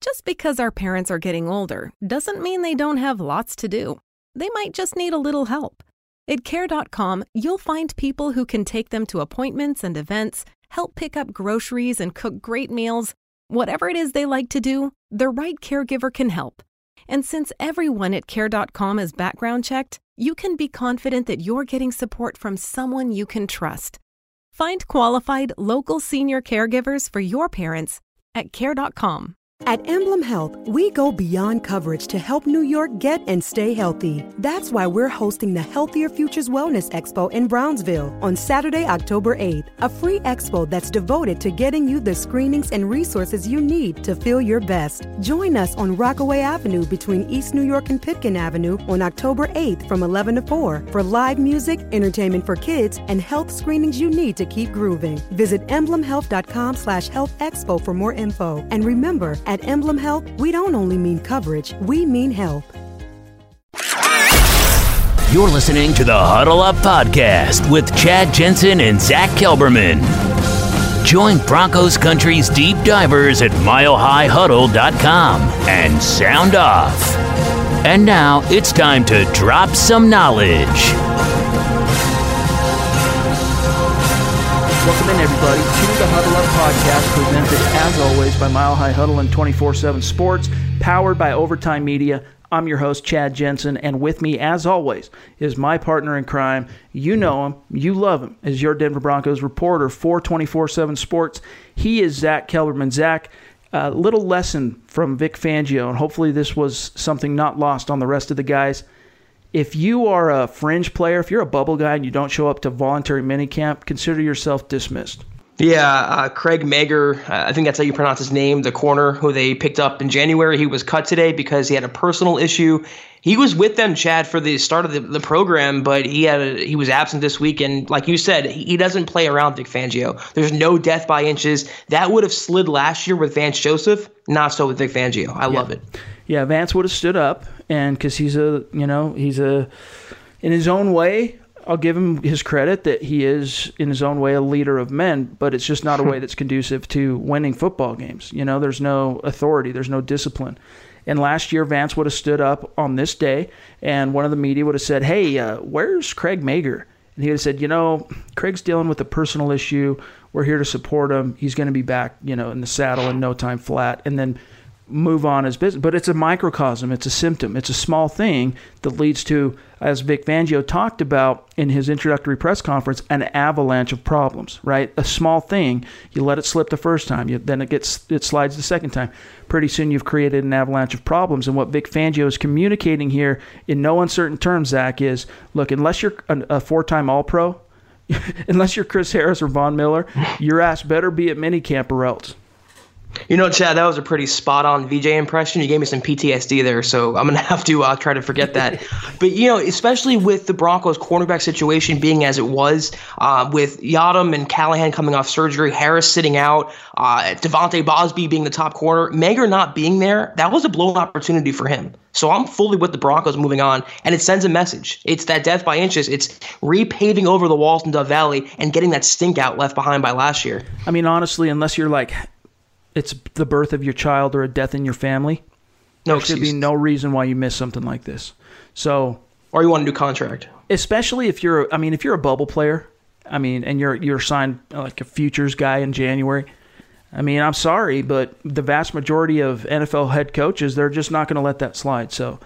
Just because our parents are getting older doesn't mean they don't have lots to do. They might just need a little help. At Care.com, you'll find people who can take them to appointments and events, help pick up groceries, and cook great meals. Whatever it is they like to do, the right caregiver can help. And since everyone at Care.com is background checked, you can be confident that you're getting support from someone you can trust. Find qualified local senior caregivers for your parents at Care.com. At Emblem Health, we go beyond coverage to help New York get and stay healthy. That's why we're hosting the Healthier Futures Wellness Expo in Brownsville on Saturday, October 8th. A free expo that's devoted to getting you the screenings and resources you need to feel your best. Join us on Rockaway Avenue between East New York and Pitkin Avenue on October 8th from 11 to 4 for live music, entertainment for kids, and health screenings you need to keep grooving. Visit emblemhealth.com slash for more info. And remember, at Emblem Health, we don't only mean coverage, we mean help. You're listening to the Huddle Up Podcast with Chad Jensen and Zach Kelberman. Join Broncos Country's deep divers at milehighhuddle.com and sound off. And now it's time to drop some knowledge. Welcome in, everybody, to the Huddle Up Podcast, presented as always by Mile High Huddle and 24 7 Sports, powered by Overtime Media. I'm your host, Chad Jensen, and with me, as always, is my partner in crime. You know him, you love him, is your Denver Broncos reporter for 24 7 Sports. He is Zach Kelberman. Zach, a little lesson from Vic Fangio, and hopefully this was something not lost on the rest of the guys if you are a fringe player, if you're a bubble guy and you don't show up to voluntary minicamp, consider yourself dismissed. Yeah, uh, Craig Mager, uh, I think that's how you pronounce his name, the corner who they picked up in January. He was cut today because he had a personal issue. He was with them, Chad, for the start of the, the program, but he had a, he was absent this week. And like you said, he doesn't play around Vic Fangio. There's no death by inches. That would have slid last year with Vance Joseph, not so with Vic Fangio. I yeah. love it. Yeah, Vance would have stood up, and because he's a you know he's a in his own way I'll give him his credit that he is, in his own way, a leader of men, but it's just not a way that's conducive to winning football games. You know, there's no authority, there's no discipline. And last year, Vance would have stood up on this day, and one of the media would have said, Hey, uh, where's Craig Mager? And he would have said, You know, Craig's dealing with a personal issue. We're here to support him. He's going to be back, you know, in the saddle in no time flat. And then move on as business. But it's a microcosm, it's a symptom, it's a small thing that leads to, as Vic Fangio talked about in his introductory press conference, an avalanche of problems. Right, a small thing, you let it slip the first time, you, then it gets it slides the second time. Pretty soon you've created an avalanche of problems. And what Vic Fangio is communicating here, in no uncertain terms, Zach, is look, unless you're a, a four-time All-Pro. unless you're Chris Harris or Von Miller, your ass better be at minicamp or else. You know, Chad, that was a pretty spot on VJ impression. You gave me some PTSD there, so I'm going to have to uh, try to forget that. but, you know, especially with the Broncos cornerback situation being as it was, uh, with Yiadom and Callahan coming off surgery, Harris sitting out, uh, De'Vante Bausby being the top corner, Mager not being there, that was a blown opportunity for him. So I'm fully with the Broncos moving on, and it sends a message. It's that death by inches. It's repaving over the walls in Dove Valley and getting that stink out left behind by last year. I mean, honestly, unless you're like it's the birth of your child or a death in your family, no there should be no reason why you miss something like this. So, or you want a new contract, especially if you're. I mean, if you're a bubble player, I mean, and you're you're signed like a futures guy in January. I mean, I'm sorry, but the vast majority of NFL head coaches, they're just not going to let that slide. So,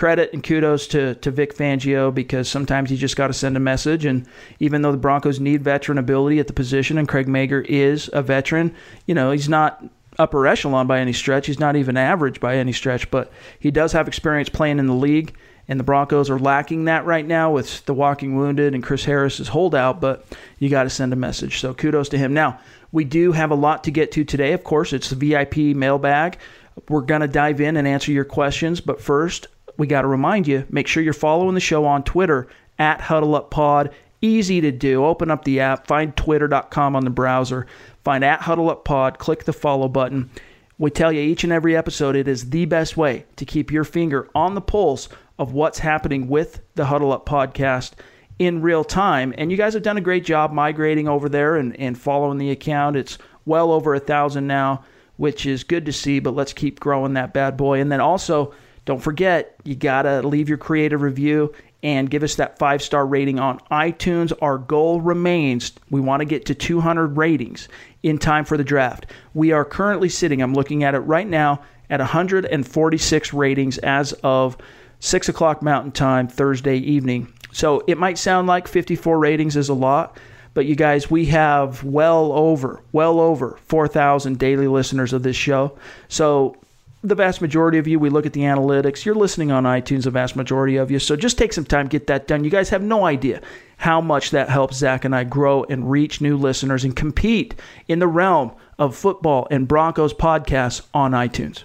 credit and kudos to, to Vic Fangio because sometimes you just got to send a message. And even though the Broncos need veteran ability at the position, and Craig Mager is a veteran, you know, he's not upper echelon by any stretch. He's not even average by any stretch, but he does have experience playing in the league. And the Broncos are lacking that right now with the walking wounded and Chris Harris's holdout, but you got to send a message. So kudos to him. Now, we do have a lot to get to today. Of course, it's the VIP mailbag. We're going to dive in and answer your questions. But first, we got to remind you make sure you're following the show on Twitter at HuddleUpPod. Easy to do. Open up the app, find twitter.com on the browser, find at HuddleUpPod, click the follow button. We tell you each and every episode it is the best way to keep your finger on the pulse of what's happening with the Huddle Up podcast in real time. And you guys have done a great job migrating over there and, and following the account. It's well over a thousand now. which is good to see, but let's keep growing that bad boy. And then also, don't forget, you got to leave your creative review and give us that five star rating on iTunes. Our goal remains we want to get to 200 ratings in time for the draft. We are currently sitting, I'm looking at it right now, at 146 ratings as of 6 o'clock Mountain Time, Thursday evening. So it might sound like 54 ratings is a lot, but you guys, we have well over, well over 4,000 daily listeners of this show. So the vast majority of you, we look at the analytics. You're listening on iTunes, the vast majority of you. So just take some time, get that done. You guys have no idea how much that helps Zach and I grow and reach new listeners and compete in the realm of football and Broncos podcasts on iTunes.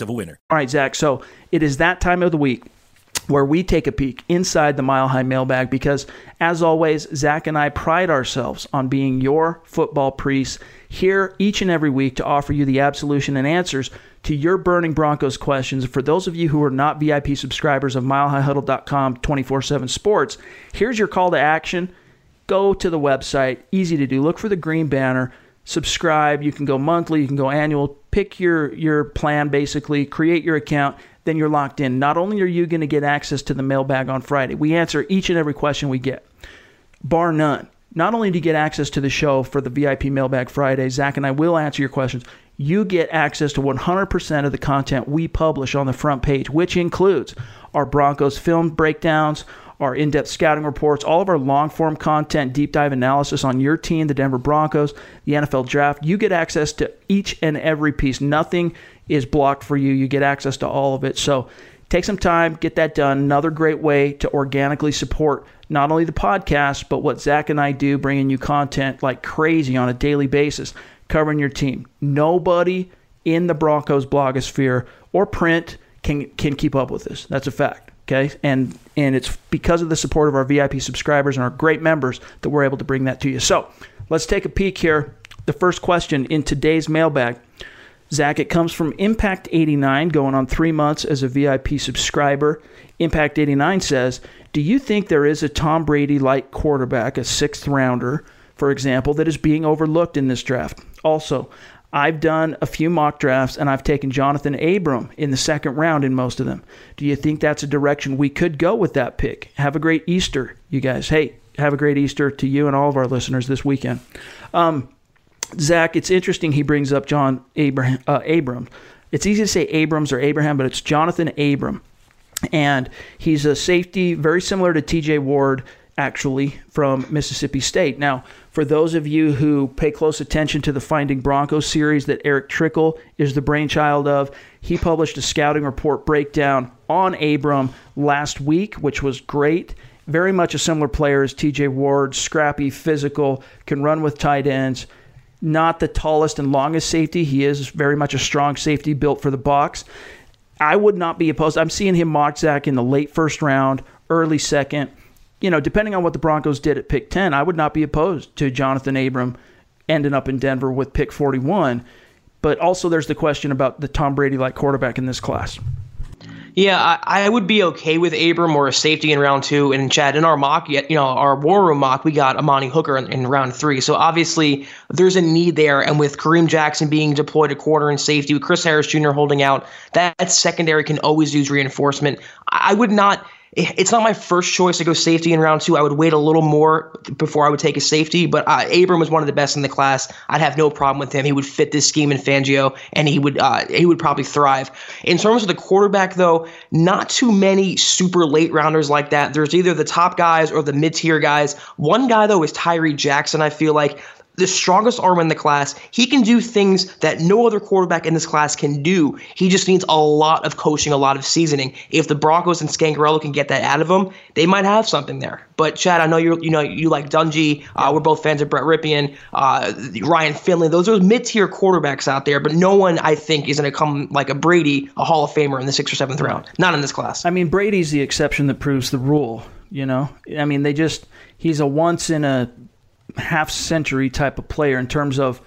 of a winner. All right, Zach. So it is that time of the week where we take a peek inside the Mile High mailbag because, as always, Zach and I pride ourselves on being your football priests here each and every week to offer you the absolution and answers to your burning Broncos questions. For those of you who are not VIP subscribers of milehighhuddle.com 24 7 sports, here's your call to action. Go to the website, easy to do. Look for the green banner subscribe. You can go monthly, you can go annual. Pick your your plan basically, create your account, then you're locked in. Not only are you going to get access to the mailbag on Friday, we answer each and every question we get, bar none. Not only do you get access to the show for the VIP Mailbag Friday, Zach and I will answer your questions. You get access to 100% of the content we publish on the front page, which includes our Broncos film breakdowns, our in depth scouting reports, all of our long form content, deep dive analysis on your team, the Denver Broncos, the NFL draft. You get access to each and every piece. Nothing is blocked for you. You get access to all of it. So take some time, get that done. Another great way to organically support not only the podcast, but what Zach and I do, bringing you content like crazy on a daily basis, covering your team. Nobody in the Broncos blogosphere or print can can keep up with this. That's a fact. Okay, and and it's because of the support of our VIP subscribers and our great members that we're able to bring that to you. So let's take a peek here. The first question in today's mailbag, Zach, it comes from Impact 89, going on three months as a VIP subscriber. Impact 89 says, "Do you think there is a Tom Brady-like quarterback, a sixth rounder?" For example, that is being overlooked in this draft. Also, I've done a few mock drafts and I've taken Jonathan Abram in the second round in most of them. Do you think that's a direction we could go with that pick? Have a great Easter, you guys. Hey, have a great Easter to you and all of our listeners this weekend. Um, Zach, it's interesting he brings up John Abraham, uh, Abram. It's easy to say Abrams or Abraham, but it's Jonathan Abram. And he's a safety very similar to TJ Ward, actually, from Mississippi State. Now, for those of you who pay close attention to the Finding Broncos series that Erick Trickel is the brainchild of, he published a scouting report breakdown on Abram last week, which was great. Very much a similar player as TJ Ward, scrappy, physical, can run with tight ends. Not the tallest and longest safety. He is very much a strong safety built for the box. I would not be opposed. I'm seeing him mock Zach in the late first round, early second you know, depending on what the Broncos did at pick 10, I would not be opposed to Jonathan Abram ending up in Denver with pick 41. But also, there's the question about the Tom Brady like quarterback in this class. Yeah, I, I, would be okay with Abram or a safety in round two. And Chad, in our mock, you know, our war room mock, we got Amani Hooker in, in, round three. So obviously there's a need there. And with Kareem Jackson being deployed at corner and safety, with Chris Harris Jr. holding out, that secondary can always use reinforcement. I would not it's not my first choice to go safety in round two. I would wait a little more before I would take a safety, but uh, Abram was one of the best in the class. I'd have no problem with him. He would fit this scheme in Fangio, and he would uh, he would probably thrive. In terms of the quarterback, though, not too many super late rounders like that. There's either the top guys or the mid tier guys. One guy though is Tyree Jackson. I feel like the strongest arm in the class. He can do things that no other quarterback in this class can do. He just needs a lot of coaching, a lot of seasoning. If the Broncos and Scangarello can get that out of him, they might have something there. But Chad, I know you you know you like Dungy. Uh, we're both fans of Brett Rypien, uh, Ryan Finley. Those are mid tier quarterbacks out there, but no one I think is going to come like a Brady, a Hall of Famer in the sixth or seventh round. Not in this class. I mean, Brady's the exception that proves the rule. You know, I mean, they just he's a once in a half century type of player in terms of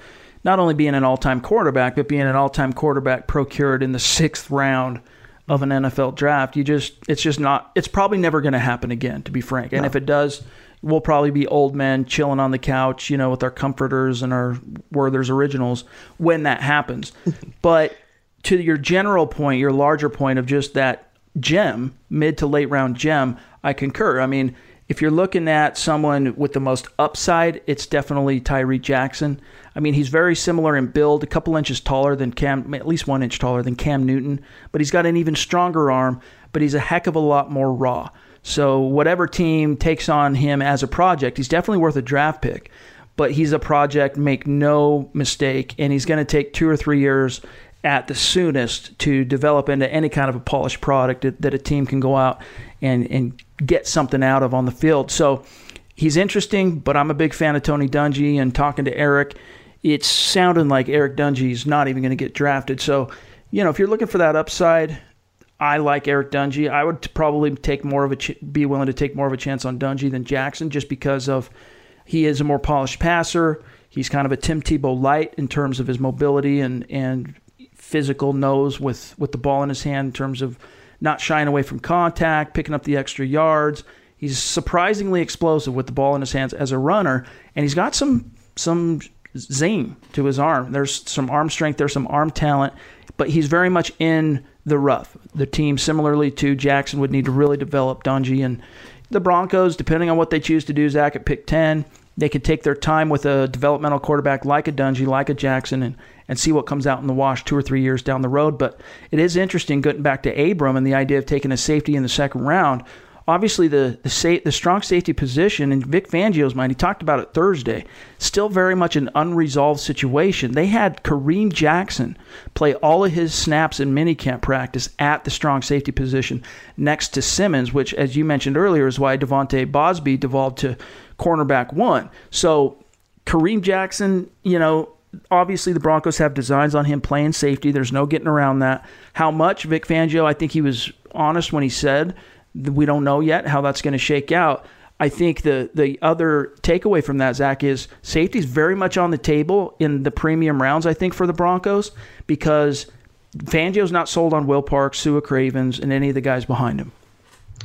not only being an all time quarterback, but being an all time quarterback procured in the sixth round of an NFL draft. You just, it's just not, it's probably never going to happen again, to be frank. And no. if it does, we'll probably be old men chilling on the couch, you know, with our comforters and our Werther's originals when that happens. but to your general point, your larger point of just that gem, mid to late round gem, I concur. I mean, if you're looking at someone with the most upside, it's definitely Tyree Jackson. I mean, he's very similar in build, a couple inches taller than Cam, at least one inch taller than Cam Newton, but he's got an even stronger arm, but he's a heck of a lot more raw. So, whatever team takes on him as a project, he's definitely worth a draft pick. But he's a project, make no mistake, and he's going to take two or three years at the soonest to develop into any kind of a polished product that, a team can go out and, and get something out of on the field. So he's interesting, but I'm a big fan of Tony Dungy and talking to Eric, it's sounding like Eric Dungy is not even going to get drafted. So, you know, if you're looking for that upside, I like Eric Dungy. I would probably take more of a ch- be willing to take more of a chance on Dungy than Jackson just because of he is a more polished passer. He's kind of a Tim Tebow light in terms of his mobility and and physical nose with with the ball in his hand in terms of not shying away from contact, picking up the extra yards. He's surprisingly explosive with the ball in his hands as a runner, and he's got some some zing to his arm. There's some arm strength, there's some arm talent, but he's very much in the rough. The team, similarly to Jackson, would need to really develop Dungy and the Broncos, depending on what they choose to do, Zach at pick 10, they could take their time with a developmental quarterback like a Dungy, like a Jackson, and, and see what comes out in the wash two or three years down the road. But it is interesting getting back to Abram and the idea of taking a safety in the second round. Obviously, the the, sa- the strong safety position in Vic Fangio's mind, he talked about it Thursday, still very much an unresolved situation. They had Kareem Jackson play all of his snaps in minicamp practice at the strong safety position next to Simmons, which, as you mentioned earlier, is why De'Vante Bausby devolved to cornerback one. So Kareem Jackson, you know, obviously the Broncos have designs on him playing safety. There's no getting around that. How much Vic Fangio? I think he was honest when he said we don't know yet how that's going to shake out. I think the the other takeaway from that, Zach, is safety is very much on the table in the premium rounds. I think for the Broncos because Fangio's not sold on Will Parks, Sua Cravens, and any of the guys behind him.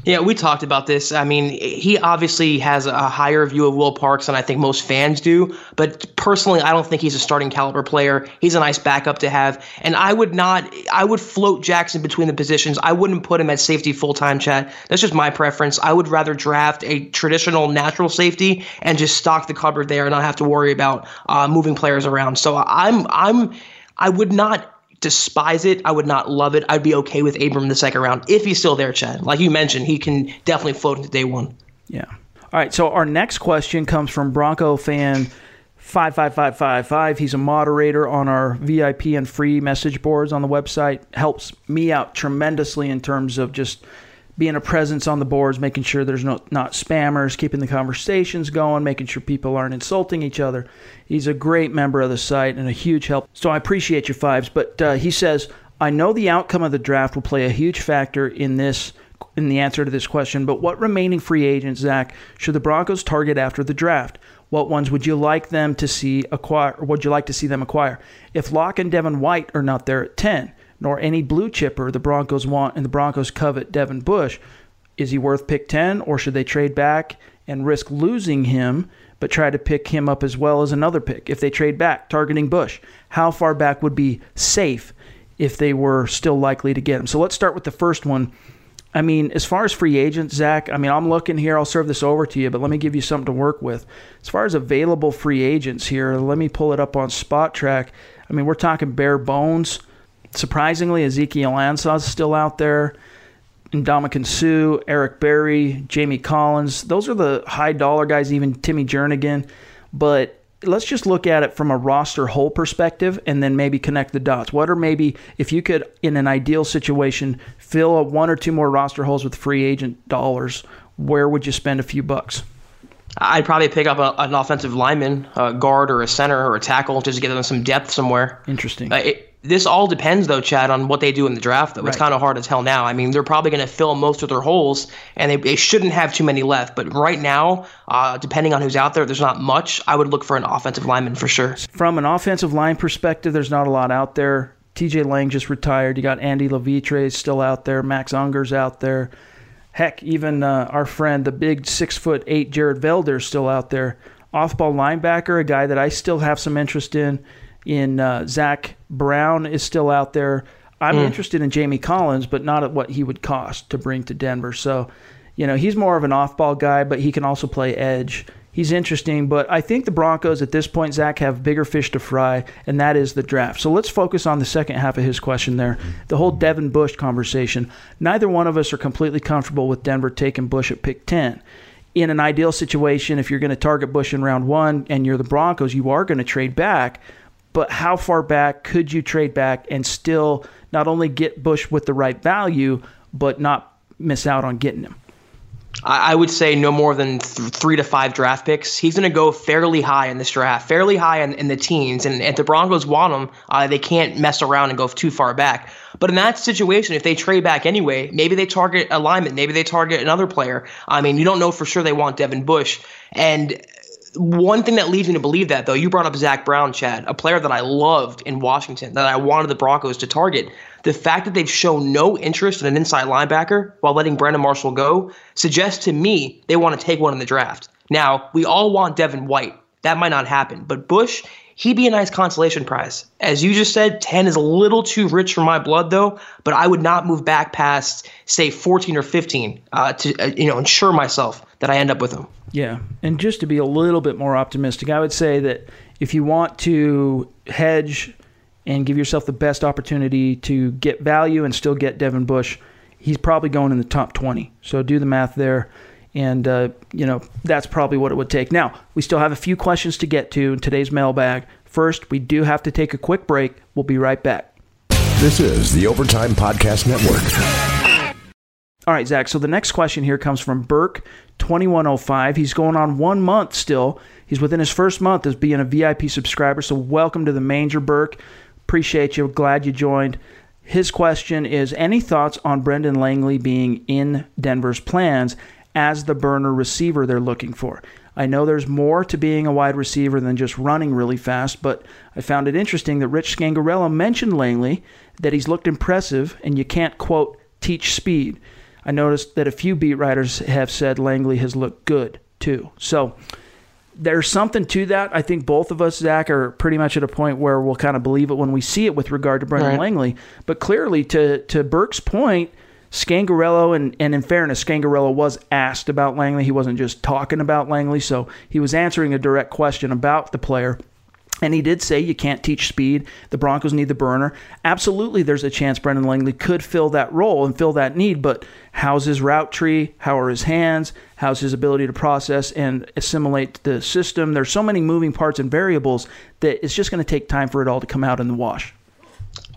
Yeah, we talked about this. I mean, he obviously has a higher view of Will Parks than I think most fans do. But personally, I don't think he's a starting caliber player. He's a nice backup to have. And I would not, I would float Jackson between the positions. I wouldn't put him at safety full time, Chad. That's just my preference. I would rather draft a traditional natural safety and just stock the cupboard there and not have to worry about uh, moving players around. So I'm, I'm, I would not despise it. I would not love it. I'd be okay with Abram in the second round if he's still there, Chad. Like you mentioned, he can definitely float into day one. Yeah. All right. So our next question comes from Bronco fan. 55555. He's a moderator on our VIP and free message boards on the website. Helps me out tremendously in terms of just being a presence on the boards, making sure there's no not spammers, keeping the conversations going, making sure people aren't insulting each other. He's a great member of the site and a huge help. So I appreciate your fives. But uh, he says, I know the outcome of the draft will play a huge factor in this in the answer to this question. But what remaining free agents, Zach, should the Broncos target after the draft? What ones would you like them to see acquire, or would you like to see them acquire? If Lock and Devin White are not there at ten, nor any blue chipper the Broncos want and the Broncos covet Devin Bush. Is he worth pick 10 or should they trade back and risk losing him but try to pick him up as well as another pick if they trade back targeting Bush? How far back would be safe if they were still likely to get him? So let's start with the first one. I mean, as far as free agents, Zach, I mean, I'm looking here. I'll serve this over to you, but let me give you something to work with. As far as available free agents here, let me pull it up on Spotrac. I mean, we're talking bare bones. Surprisingly, Ezekiel Ansah is still out there. Ndamukong Suh, Eric Berry, Jamie Collins. Those are the high dollar guys, even Timmy Jernigan. But let's just look at it from a roster whole perspective and then maybe connect the dots. What are maybe, if you could, in an ideal situation, fill a one or two more roster holes with free agent dollars, where would you spend a few bucks? I'd probably pick up a, an offensive lineman, a guard or a center or a tackle, just to get them some depth somewhere. Interesting. Uh, it, this all depends, though, Chad, on what they do in the draft. Though right. it's kind of hard to tell now. I mean, they're probably going to fill most of their holes, and they, they, shouldn't have too many left. But right now, uh, depending on who's out there, there's not much. I would look for an offensive lineman for sure. From an offensive line perspective, there's not a lot out there. TJ Lang just retired. You got Andy Levitre still out there. Max Unger's out there. Heck, even uh, our friend, the big six foot eight Jared Veldheer, is still out there. Off ball linebacker, a guy that I still have some interest in in uh, Zach Brown is still out there. I'm mm. interested in Jamie Collins, but not at what he would cost to bring to Denver. So, you know, he's more of an off ball guy, but he can also play edge. He's interesting, but I think the Broncos at this point, Zach, have bigger fish to fry, and that is the draft. So let's focus on the second half of his question there the whole Devin Bush conversation. Neither one of us are completely comfortable with Denver taking Bush at pick 10 in an ideal situation, if you're going to target Bush in round one and you're the Broncos, you are going to trade back but how far back could you trade back and still not only get Bush with the right value, but not miss out on getting him? I would say no more than th- three to five draft picks. He's going to go fairly high in this draft, fairly high in, in the teens. And if the Broncos want him, uh, they can't mess around and go too far back. But in that situation, if they trade back anyway, maybe they target alignment, maybe they target another player. I mean, you don't know for sure they want Devin Bush. And one thing that leads me to believe that, though, you brought up Zach Brown, Chad, a player that I loved in Washington, that I wanted the Broncos to target. The fact that they've shown no interest in an inside linebacker while letting Brandon Marshall go suggests to me they want to take one in the draft. Now, we all want Devin White. That might not happen. But Bush, he'd be a nice consolation prize. As you just said, 10 is a little too rich for my blood, though, but I would not move back past, say, 14 or 15 uh, to uh, you know ensure myself that I end up with him. Yeah, and just to be a little bit more optimistic, I would say that if you want to hedge and give yourself the best opportunity to get value and still get Devin Bush, he's probably going in the top 20. So do the math there. And, uh, you know, that's probably what it would take. Now, we still have a few questions to get to in today's mailbag. First, we do have to take a quick break. We'll be right back. This is the Overtime Podcast Network. All right, Zach. So the next question here comes from Burke, 2105. He's going on one month still. He's within his first month as being a VIP subscriber. So welcome to the Manger, Burke. Appreciate you. Glad you joined. His question is Any thoughts on Brendan Langley being in Denver's plans as the burner receiver they're looking for? I know there's more to being a wide receiver than just running really fast, but I found it interesting that Rich Scangarello mentioned Langley, that he's looked impressive, and you can't, quote, teach speed. I noticed that a few beat writers have said Langley has looked good too. So there's something to that. I think both of us, Zach, are pretty much at a point where we'll kind of believe it when we see it with regard to Brendan right. Langley. But clearly, to to Burke's point, Scangarello, and, and in fairness, Scangarello was asked about Langley. He wasn't just talking about Langley, so he was answering a direct question about the player. And he did say you can't teach speed. The Broncos need the burner. Absolutely, there's a chance Brendan Langley could fill that role and fill that need, but how's his route tree? How are his hands? How's his ability to process and assimilate the system? There's so many moving parts and variables that it's just going to take time for it all to come out in the wash.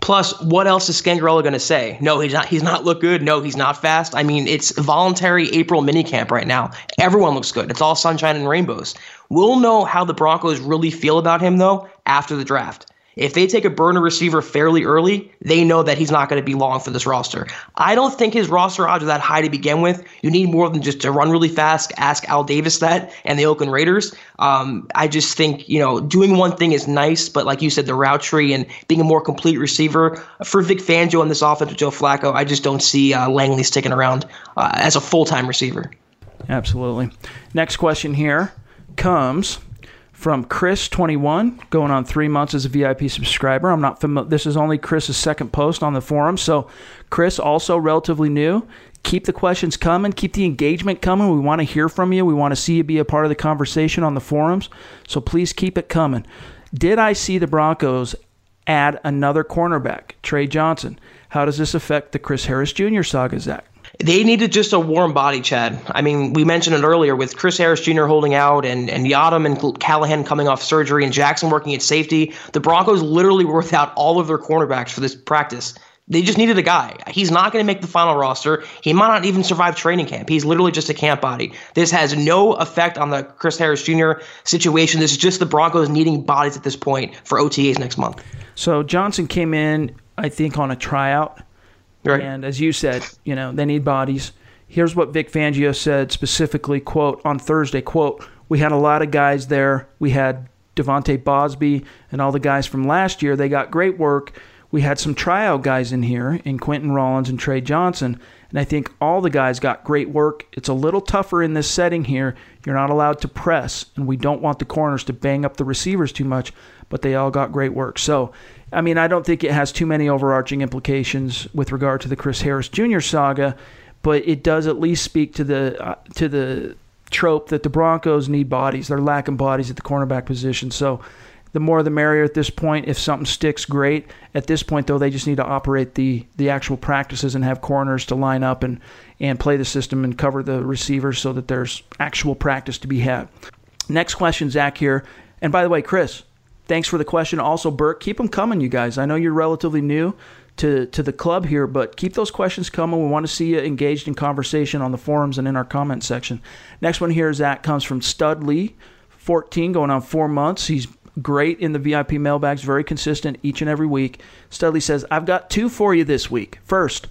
Plus, what else is Scangarello going to say? No, he's not. He's not look good. No, he's not fast. I mean, it's voluntary April minicamp right now. Everyone looks good. It's all sunshine and rainbows. We'll know how the Broncos really feel about him though after the draft. If they take a burner receiver fairly early, they know that he's not going to be long for this roster. I don't think his roster odds are that high to begin with. You need more than just to run really fast. Ask Al Davis that and the Oakland Raiders. Um, I just think, you know, doing one thing is nice, but like you said, the route tree and being a more complete receiver for Vic Fangio in this offense with Joe Flacco, I just don't see uh, Langley sticking around uh, as a full time receiver. Absolutely. Next question here comes from Chris21, going on three months as a VIP subscriber. I'm not familiar. This is only Chris's second post on the forum. So, Chris, also relatively new. keep the questions coming, keep the engagement coming. We want to hear from you. We want to see you be a part of the conversation on the forums. So please keep it coming. Did I see the Broncos add another cornerback, Trey Johnson? How does this affect the Chris Harris Jr. saga, Zach? They needed just a warm body, Chad. I mean, we mentioned it earlier with Chris Harris Jr. holding out and, and Yiadom and Callahan coming off surgery and Jackson working at safety. The Broncos literally were without all of their cornerbacks for this practice. They just needed a guy. He's not going to make the final roster. He might not even survive training camp. He's literally just a camp body. This has no effect on the Chris Harris Jr. situation. This is just the Broncos needing bodies at this point for OTAs next month. So Johnson came in, I think, on a tryout. Right. And as you said, you know, they need bodies. Here's what Vic Fangio said specifically, quote, on Thursday, quote, we had a lot of guys there. We had De'Vante Bausby and all the guys from last year. They got great work we had some tryout guys in here in Quinten Rollins and Trey Johnson, and I think all the guys got great work. It's a little tougher in this setting here. You're not allowed to press, and we don't want the corners to bang up the receivers too much, but they all got great work. So, I mean, I don't think it has too many overarching implications with regard to the Chris Harris Jr. saga, but it does at least speak to the uh, to the trope that the Broncos need bodies. They're lacking bodies at the cornerback position. So, the more the merrier at this point. If something sticks, great. At this point, though, they just need to operate the the actual practices and have corners to line up and and play the system and cover the receivers so that there's actual practice to be had. Next question, Zach here. And by the way, Chris, thanks for the question. Also, Burke, keep them coming, you guys. I know you're relatively new to to the club here, but keep those questions coming. We want to see you engaged in conversation on the forums and in our comment section. Next one here, Zach, comes from Studley. 14 going on four months. He's great in the VIP mailbags, very consistent each and every week. Studley says, I've got two for you this week. First,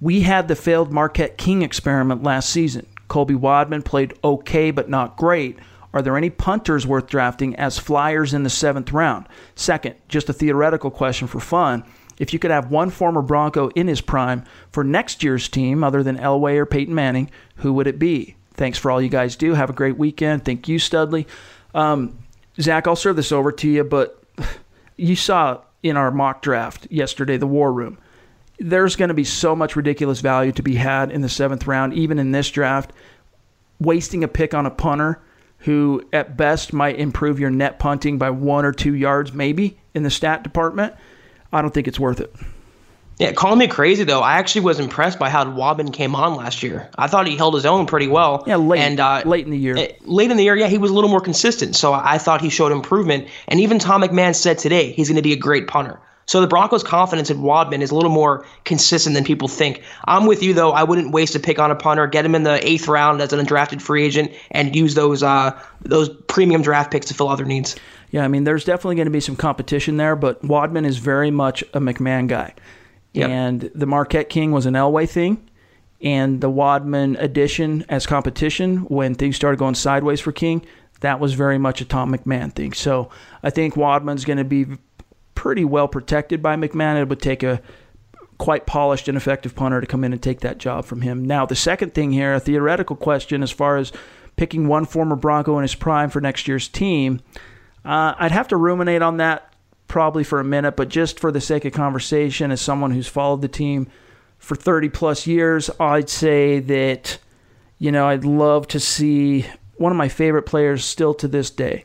we had the failed Marquette King experiment last season. Colby Wadman played okay, but not great. Are there any punters worth drafting as flyers in the seventh round? Second, just a theoretical question for fun. If you could have one former Bronco in his prime for next year's team, other than Elway or Peyton Manning, who would it be? Thanks for all you guys do. Have a great weekend. Thank you, Studley. Um, Zach, I'll serve this over to you, but you saw in our mock draft yesterday, the war room. There's going to be so much ridiculous value to be had in the seventh round, even in this draft. Wasting a pick on a punter who, at best, might improve your net punting by one or two yards, maybe in the stat department, I don't think it's worth it. Yeah, calling me crazy though. I actually was impressed by how Wadman came on last year. I thought he held his own pretty well. Yeah, late and uh, late in the year. Eh, late in the year, yeah, he was a little more consistent. So I thought he showed improvement. And even Tom McMahon said today he's going to be a great punter. So the Broncos' confidence in Wadman is a little more consistent than people think. I'm with you though. I wouldn't waste a pick on a punter. Get him in the eighth round as an undrafted free agent and use those uh, those premium draft picks to fill other needs. Yeah, I mean, there's definitely going to be some competition there, but Wadman is very much a McMahon guy. Yep. And the Marquette King was an Elway thing. And the Wadman addition as competition, when things started going sideways for King, that was very much a Tom McMahon thing. So I think Wadman's going to be pretty well protected by McMahon. It would take a quite polished and effective punter to come in and take that job from him. Now, the second thing here, a theoretical question as far as picking one former Bronco in his prime for next year's team, uh, I'd have to ruminate on that probably for a minute, but just for the sake of conversation, as someone who's followed the team for 30 plus years, I'd say that, you know, I'd love to see one of my favorite players still to this day,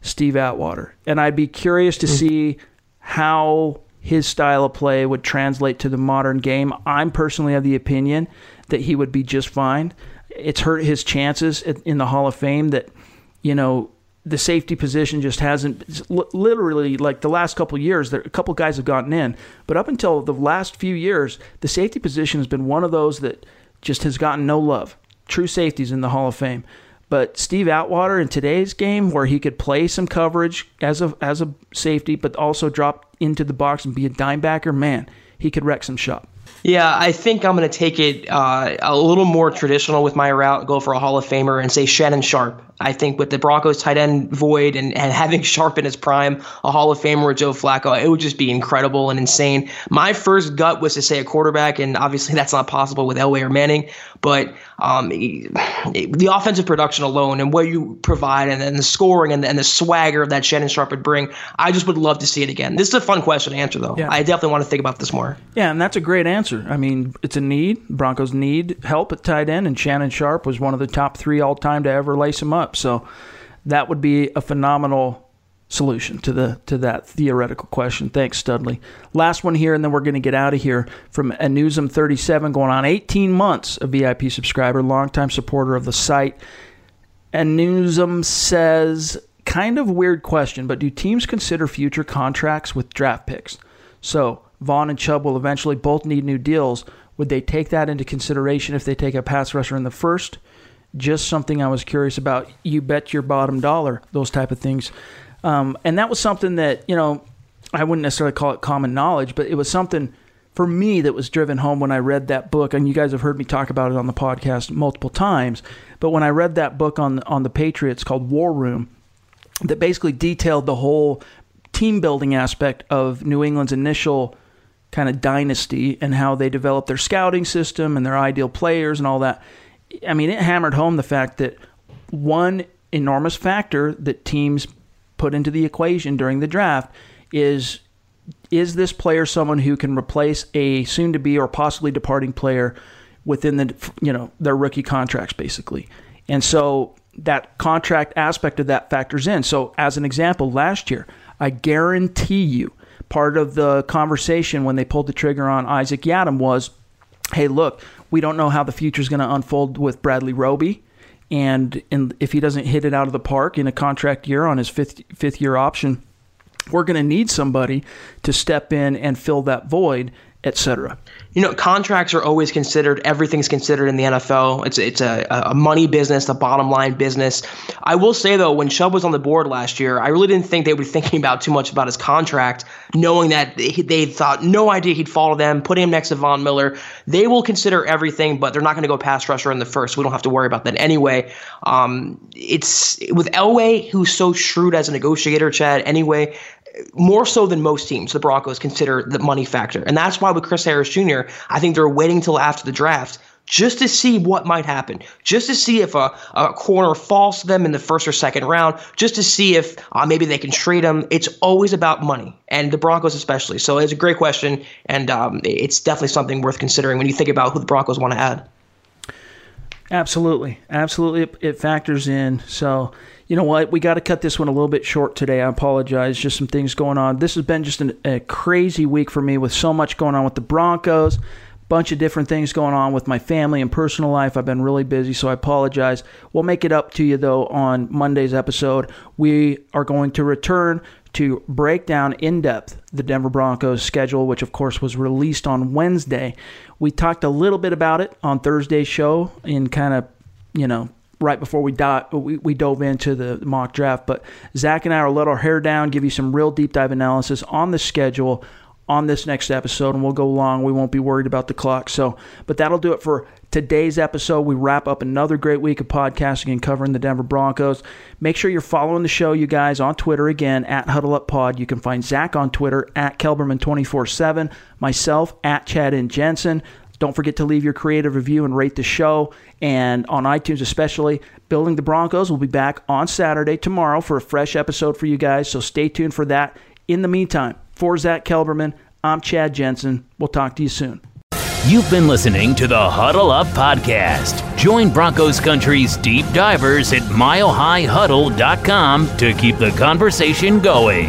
Steve Atwater. And I'd be curious to mm. see how his style of play would translate to the modern game. I'm personally of the opinion that he would be just fine. It's hurt his chances in the Hall of Fame that, you know, the safety position just hasn't literally like the last couple years there a couple guys have gotten in but up until the last few years the safety position has been one of those that just has gotten no love true safeties in the hall of fame but Steve Atwater in today's game where he could play some coverage as a as a safety but also drop into the box and be a dime backer man he could wreck some shop yeah, I think I'm going to take it uh, a little more traditional with my route, go for a Hall of Famer and say Shannon Sharpe. I think with the Broncos tight end void and, and having Sharpe in his prime, a Hall of Famer with Joe Flacco, it would just be incredible and insane. My first gut was to say a quarterback, and obviously that's not possible with Elway or Manning, but um, the offensive production alone and what you provide and, and the scoring and, and, the swagger that Shannon Sharpe would bring, I just would love to see it again. This is a fun question to answer, though. Yeah. I definitely want to think about this more. Yeah, and that's a great answer. I mean, it's a need. Broncos need help at tight end, and Shannon Sharpe was one of the top three all time to ever lace him up. So that would be a phenomenal solution to the to that theoretical question. Thanks, Studley. Last one here, and then we're going to get out of here from Anusum37, going on 18 months, a VIP subscriber, longtime supporter of the site. Anusum says, kind of weird question, but do teams consider future contracts with draft picks? So Von and Chubb will eventually both need new deals. Would they take that into consideration if they take a pass rusher in the first? Just something I was curious about. You bet your bottom dollar, those type of things. Um, and that was something that, you know, I wouldn't necessarily call it common knowledge, but it was something for me that was driven home when I read that book. And you guys have heard me talk about it on the podcast multiple times. But when I read that book on, on the Patriots called War Room, that basically detailed the whole team building aspect of New England's initial kind of dynasty and how they developed their scouting system and their ideal players and all that. I mean, it hammered home the fact that one enormous factor that teams put into the equation during the draft is is this player someone who can replace a soon to be or possibly departing player within the you know their rookie contracts basically. And so that contract aspect of that factors in. So as an example, last year, I guarantee you part of the conversation when they pulled the trigger on Isaac Yiadom was, hey, look, we don't know how the future is going to unfold with Bradley Roby. And in, if he doesn't hit it out of the park in a contract year on his fifth fifth year option, we're going to need somebody to step in and fill that void, etc you know, contracts are always considered. Everything's considered in the NFL. It's it's a, a money business, a bottom line business. I will say though, when Chubb was on the board last year, I really didn't think they be thinking about too much about his contract, knowing that they, they thought no idea he'd follow them, put him next to Von Miller. They will consider everything, but they're not going to go pass rusher in the first. We don't have to worry about that anyway. Um, it's with Elway, who's so shrewd as a negotiator, Chad. Anyway, more so than most teams, the Broncos consider the money factor. And that's why with Chris Harris Jr., I think they're waiting till after the draft just to see what might happen, just to see if a, a corner falls to them in the first or second round, just to see if uh, maybe they can trade them. It's always about money, and the Broncos especially. So it's a great question, and um, it's definitely something worth considering when you think about who the Broncos want to add. Absolutely, absolutely, it, it factors in. So you know what? We got to cut this one a little bit short today. I apologize. Just some things going on. This has been just an, a crazy week for me with so much going on with the Broncos, bunch of different things going on with my family and personal life. I've been really busy, so I apologize. We'll make it up to you though on Monday's episode. We are going to return to break down in depth the Denver Broncos schedule, which of course was released on Wednesday. We talked a little bit about it on Thursday's show in kind of, you know, right before we, di- we, we dove into the mock draft. But Zach and I will let our hair down, give you some real deep dive analysis on the schedule on this next episode, and we'll go long. We won't be worried about the clock. So, but that'll do it for today's episode. We wrap up another great week of podcasting and covering the Denver Broncos. Make sure you're following the show, you guys, on Twitter again at Huddle Up Pod. You can find Zach on Twitter at Kelberman 24 7, myself at Chad and Jensen. Don't forget to leave your creative review and rate the show. And on iTunes, especially, Building the Broncos will be back on Saturday, tomorrow, for a fresh episode for you guys. So stay tuned for that. In the meantime, for Zach Kelberman, I'm Chad Jensen. We'll talk to you soon. You've been listening to the Huddle Up Podcast. Join Broncos Country's deep divers at milehighhuddle.com to keep the conversation going.